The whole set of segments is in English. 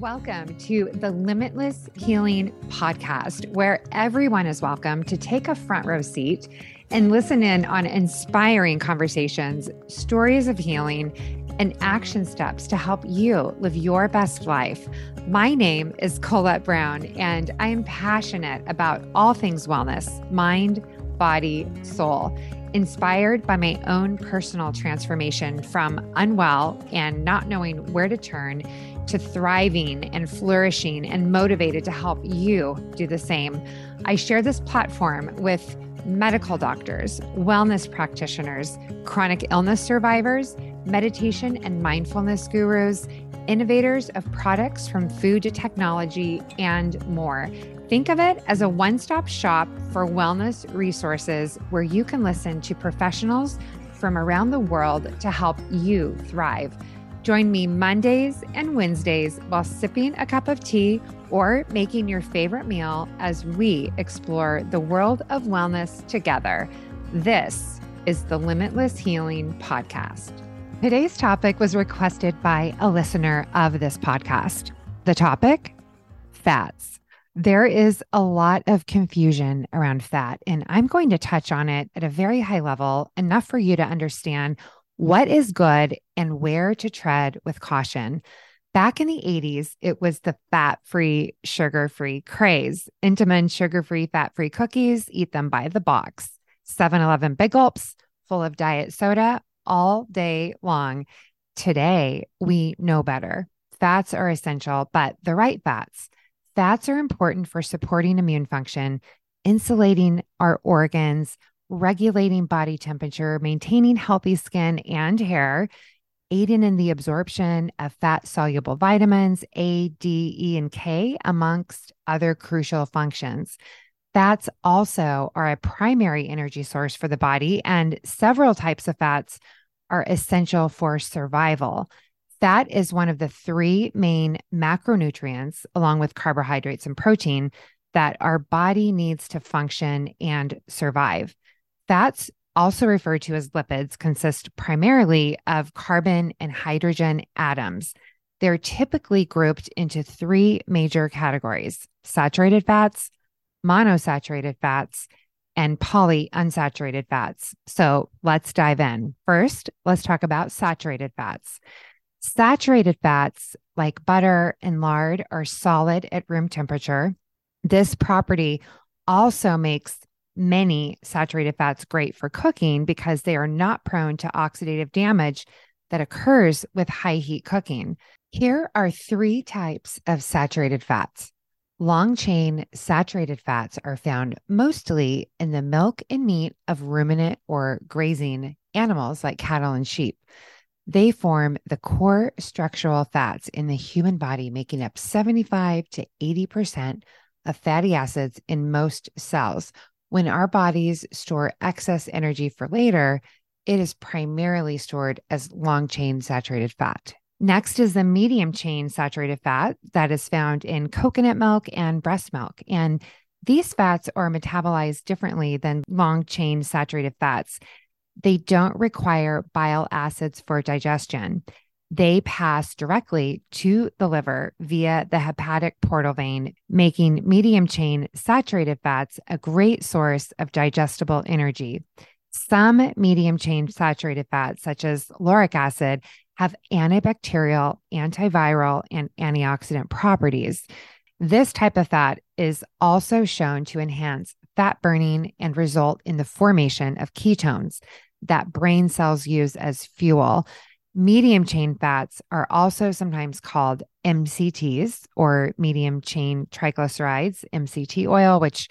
Welcome to the Limitless Healing Podcast, where everyone is welcome to take a front row seat and listen in on inspiring conversations, stories of healing, and action steps to help you live your best life. My name is Colette Brown, and I am passionate about all things wellness mind, body, soul inspired by my own personal transformation from unwell and not knowing where to turn to thriving and flourishing and motivated to help you do the same. I share this platform with medical doctors, wellness practitioners, chronic illness survivors, meditation and mindfulness gurus, innovators of products from food to technology, and more. Think of it as a one stop shop for wellness resources where you can listen to professionals from around the world to help you thrive. Join me Mondays and Wednesdays while sipping a cup of tea or making your favorite meal as we explore the world of wellness together. This is the Limitless Healing Podcast. Today's topic was requested by a listener of this podcast. The topic fats. There is a lot of confusion around fat, and I'm going to touch on it at a very high level, enough for you to understand what is good and where to tread with caution. Back in the 80s, it was the fat free, sugar free craze. Entenmann's sugar free, fat free cookies, eat them by the box. 7 Eleven Big Gulps, full of diet soda all day long. Today, we know better. Fats are essential, but the right fats. Fats are important for supporting immune function, insulating our organs, regulating body temperature, maintaining healthy skin and hair, aiding in the absorption of fat soluble vitamins A, D, E, and K, amongst other crucial functions. Fats also are a primary energy source for the body, and several types of fats are essential for survival. Fat is one of the three main macronutrients, along with carbohydrates and protein, that our body needs to function and survive. Fats, also referred to as lipids, consist primarily of carbon and hydrogen atoms. They're typically grouped into three major categories saturated fats, monosaturated fats, and polyunsaturated fats. So let's dive in. First, let's talk about saturated fats. Saturated fats, like butter and lard, are solid at room temperature. This property also makes many saturated fats great for cooking because they are not prone to oxidative damage that occurs with high heat cooking. Here are three types of saturated fats. Long chain saturated fats are found mostly in the milk and meat of ruminant or grazing animals like cattle and sheep. They form the core structural fats in the human body, making up 75 to 80% of fatty acids in most cells, when our bodies store excess energy for later, it is primarily stored as long chain saturated fat. Next is the medium chain saturated fat that is found in coconut milk and breast milk. And these fats are metabolized differently than long chain saturated fats. They don't require bile acids for digestion they pass directly to the liver via the hepatic portal vein, making medium chain saturated fats a great source of digestible energy. Some medium chain saturated fats, such as lauric acid, have antibacterial, antiviral, and antioxidant properties. This type of fat is also shown to enhance fat burning and result in the formation of ketones that brain cells use as fuel. Medium chain fats are also sometimes called MCTs or medium chain triglycerides, MCT oil, which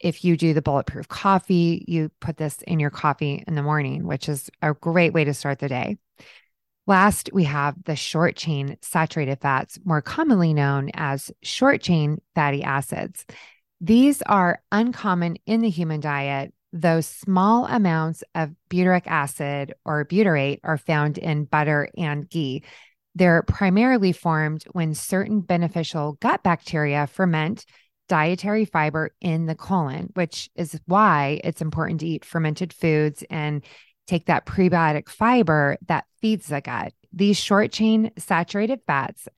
if you do the bulletproof coffee, you put this in your coffee in the morning, which is a great way to start the day. Last, we have the short chain saturated fats, more commonly known as short chain fatty acids. These are uncommon in the human diet though small amounts of butyric acid or butyrate are found in butter and ghee. They're primarily formed when certain beneficial gut bacteria ferment dietary fiber in the colon, which is why it's important to eat fermented foods and take that prebiotic fiber that feeds the gut. These short chain saturated fats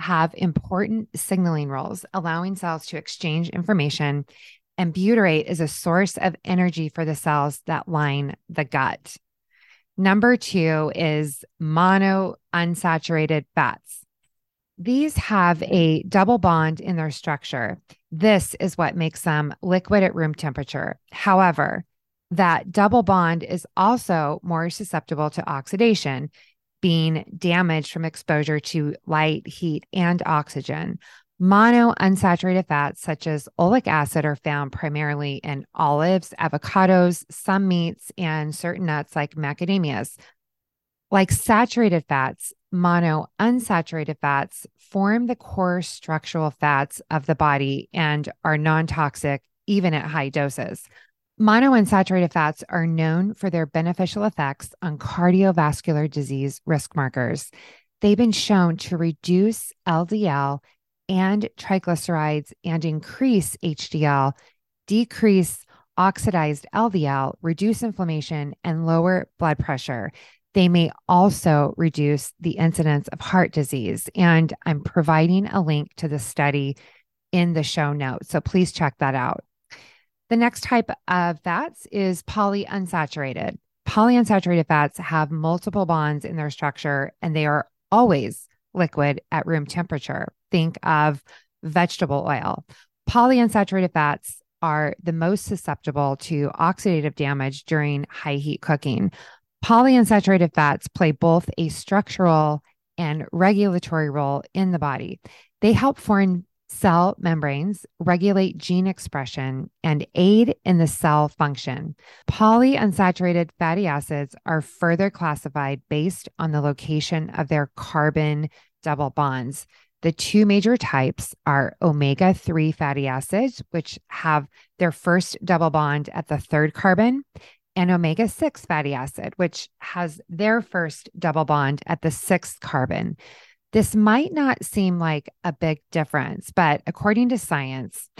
have important signaling roles, allowing cells to exchange information. And butyrate is a source of energy for the cells that line the gut. Number two is mono unsaturated fats. These have a double bond in their structure. This is what makes them liquid at room temperature. However, that double bond is also more susceptible to oxidation, being damaged from exposure to light, heat, and oxygen. Mono unsaturated fats, such as oleic acid, are found primarily in olives, avocados, some meats, and certain nuts like macadamias. Like saturated fats, mono unsaturated fats form the core structural fats of the body and are non toxic even at high doses. Monounsaturated fats are known for their beneficial effects on cardiovascular disease risk markers. They've been shown to reduce LDL and triglycerides and increase HDL, decrease oxidized LDL, reduce inflammation, and lower blood pressure. They may also reduce the incidence of heart disease. And I'm providing a link to the study in the show notes. So please check that out. The next type of fats is polyunsaturated. Polyunsaturated fats have multiple bonds in their structure and they are always liquid at room temperature. Think of vegetable oil. Polyunsaturated fats are the most susceptible to oxidative damage during high heat cooking. Polyunsaturated fats play both a structural and regulatory role in the body. They help form cell membranes regulate gene expression and aid in the cell function. Polyunsaturated fatty acids are further classified based on the location of their carbon double bonds. The two major types are omega 3 fatty acids, which have their first double bond at the third carbon, and omega 6 fatty acid, which has their first double bond at the sixth carbon. This might not seem like a big difference, but according to science,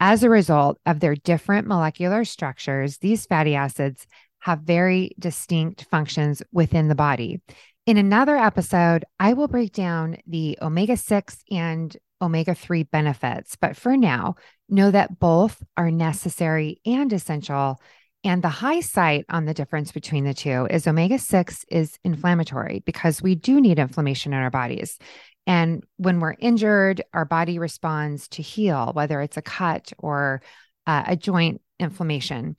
as a result of their different molecular structures, these fatty acids have very distinct functions within the body. In another episode, I will break down the omega 6 and omega 3 benefits. But for now, know that both are necessary and essential and the high site on the difference between the two is omega 6 is inflammatory because we do need inflammation in our bodies. And when we're injured, our body responds to heal, whether it's a cut or uh, a joint inflammation.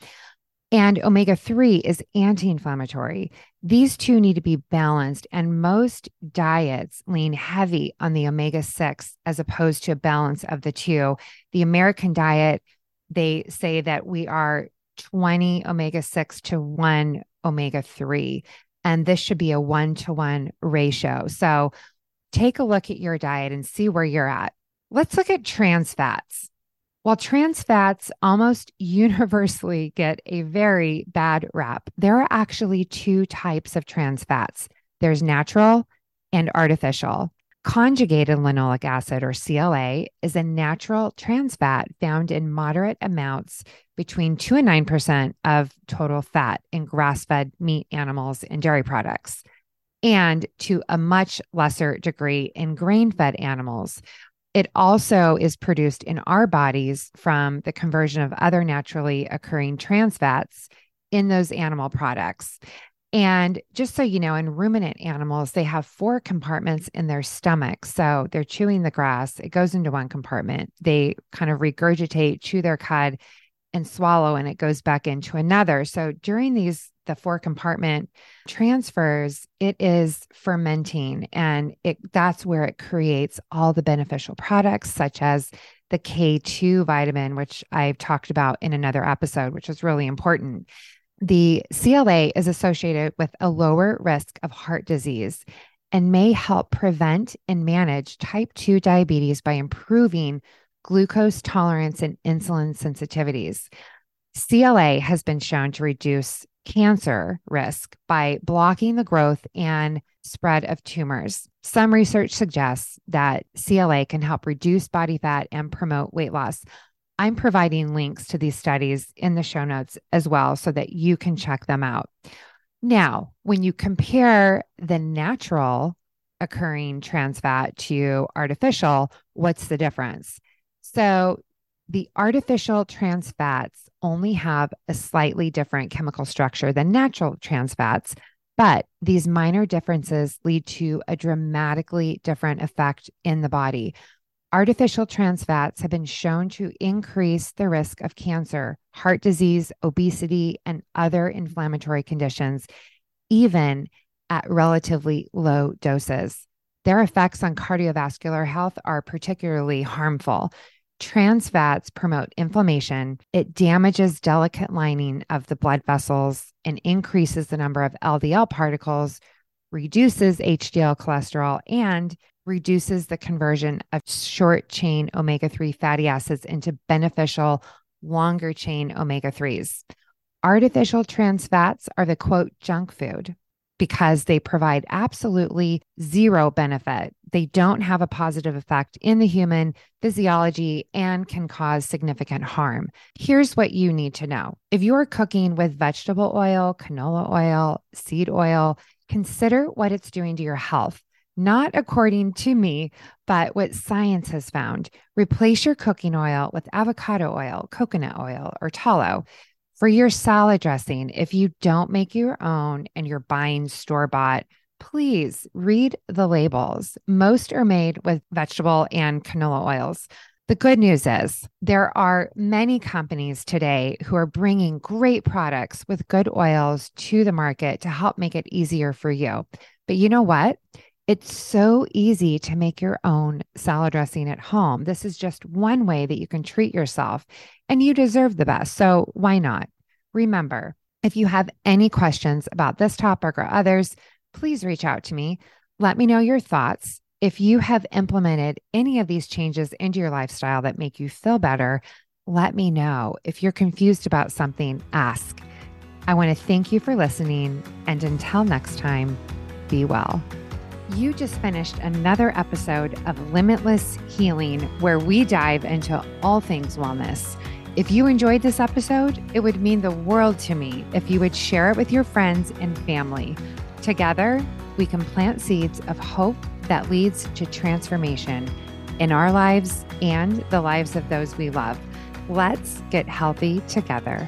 And omega 3 is anti inflammatory. These two need to be balanced. And most diets lean heavy on the omega 6 as opposed to a balance of the two. The American diet, they say that we are 20 omega 6 to 1 omega 3. And this should be a one to one ratio. So take a look at your diet and see where you're at. Let's look at trans fats. While trans fats almost universally get a very bad rap, there are actually two types of trans fats there's natural and artificial. Conjugated linoleic acid, or CLA, is a natural trans fat found in moderate amounts between 2 and 9% of total fat in grass fed meat animals and dairy products, and to a much lesser degree in grain fed animals. It also is produced in our bodies from the conversion of other naturally occurring trans fats in those animal products. And just so you know, in ruminant animals, they have four compartments in their stomach. So they're chewing the grass, it goes into one compartment. They kind of regurgitate, chew their cud, and swallow, and it goes back into another. So during these, the four compartment transfers, it is fermenting, and it that's where it creates all the beneficial products, such as the K2 vitamin, which I've talked about in another episode, which is really important the CLA is associated with a lower risk of heart disease and may help prevent and manage type 2 diabetes by improving glucose tolerance and insulin sensitivities. CLA has been shown to reduce cancer risk by blocking the growth and spread of tumors. Some research suggests that CLA can help reduce body fat and promote weight loss. I'm providing links to these studies in the show notes as well so that you can check them out. Now, when you compare the natural occurring trans fat to artificial, what's the difference? So, the artificial trans fats only have a slightly different chemical structure than natural trans fats, but these minor differences lead to a dramatically different effect in the body. Artificial trans fats have been shown to increase the risk of cancer, heart disease, obesity, and other inflammatory conditions, even at relatively low doses. Their effects on cardiovascular health are particularly harmful. Trans fats promote inflammation. It damages delicate lining of the blood vessels and increases the number of LDL particles, reduces HDL cholesterol, and reduces the conversion of short chain omega 3 fatty acids into beneficial longer chain omega 3s. Artificial trans fats are the quote junk food because they provide absolutely zero benefit. They don't have a positive effect in the human physiology and can cause significant harm. Here's what you need to know if you're cooking with vegetable oil, canola oil, seed oil, consider what it's doing to your health. Not according to me, but what science has found. Replace your cooking oil with avocado oil, coconut oil, or tallow. For your salad dressing, if you don't make your own and you're buying store bought, please read the labels. Most are made with vegetable and canola oils. The good news is there are many companies today who are bringing great products with good oils to the market to help make it easier for you. But you know what? It's so easy to make your own salad dressing at home. This is just one way that you can treat yourself, and you deserve the best. So why not? Remember, if you have any questions about this topic or others, please reach out to me. Let me know your thoughts. If you have implemented any of these changes into your lifestyle that make you feel better, let me know. If you're confused about something, ask. I want to thank you for listening. And until next time, be well. You just finished another episode of Limitless Healing, where we dive into all things wellness. If you enjoyed this episode, it would mean the world to me if you would share it with your friends and family. Together, we can plant seeds of hope that leads to transformation in our lives and the lives of those we love. Let's get healthy together.